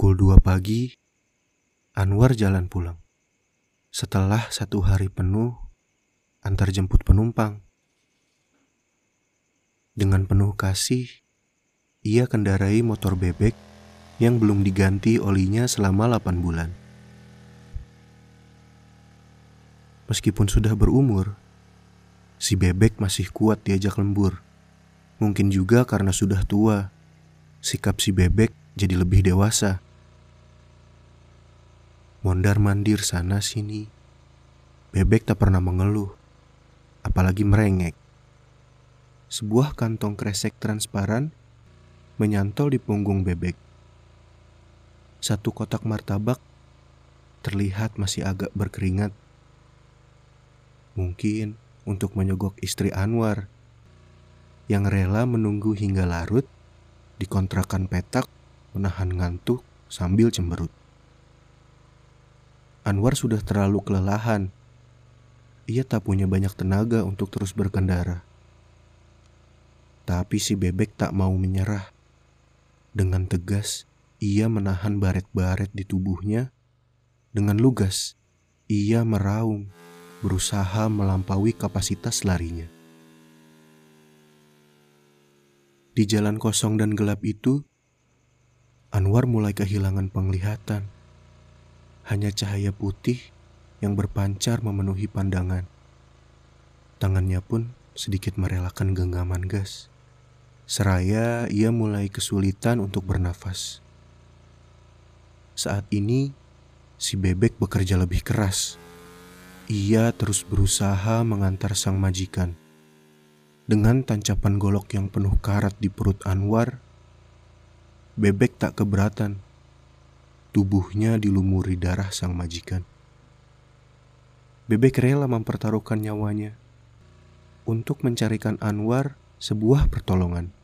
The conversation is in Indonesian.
Pukul 2 pagi, Anwar jalan pulang. Setelah satu hari penuh antar jemput penumpang. Dengan penuh kasih, ia kendarai motor bebek yang belum diganti olinya selama 8 bulan. Meskipun sudah berumur, si bebek masih kuat diajak lembur. Mungkin juga karena sudah tua, sikap si bebek jadi lebih dewasa. Mondar-mandir sana sini, bebek tak pernah mengeluh, apalagi merengek. Sebuah kantong kresek transparan menyantol di punggung bebek. Satu kotak martabak terlihat masih agak berkeringat. Mungkin untuk menyogok istri Anwar yang rela menunggu hingga larut di kontrakan petak menahan ngantuk sambil cemberut. Anwar sudah terlalu kelelahan. Ia tak punya banyak tenaga untuk terus berkendara. Tapi si bebek tak mau menyerah. Dengan tegas, ia menahan baret-baret di tubuhnya. Dengan lugas, ia meraung berusaha melampaui kapasitas larinya. Di jalan kosong dan gelap itu, Anwar mulai kehilangan penglihatan. Hanya cahaya putih yang berpancar memenuhi pandangan. Tangannya pun sedikit merelakan genggaman gas. Seraya ia mulai kesulitan untuk bernafas. Saat ini, si bebek bekerja lebih keras ia terus berusaha mengantar sang majikan. Dengan tancapan golok yang penuh karat di perut Anwar, bebek tak keberatan. Tubuhnya dilumuri darah sang majikan. Bebek rela mempertaruhkan nyawanya untuk mencarikan Anwar sebuah pertolongan.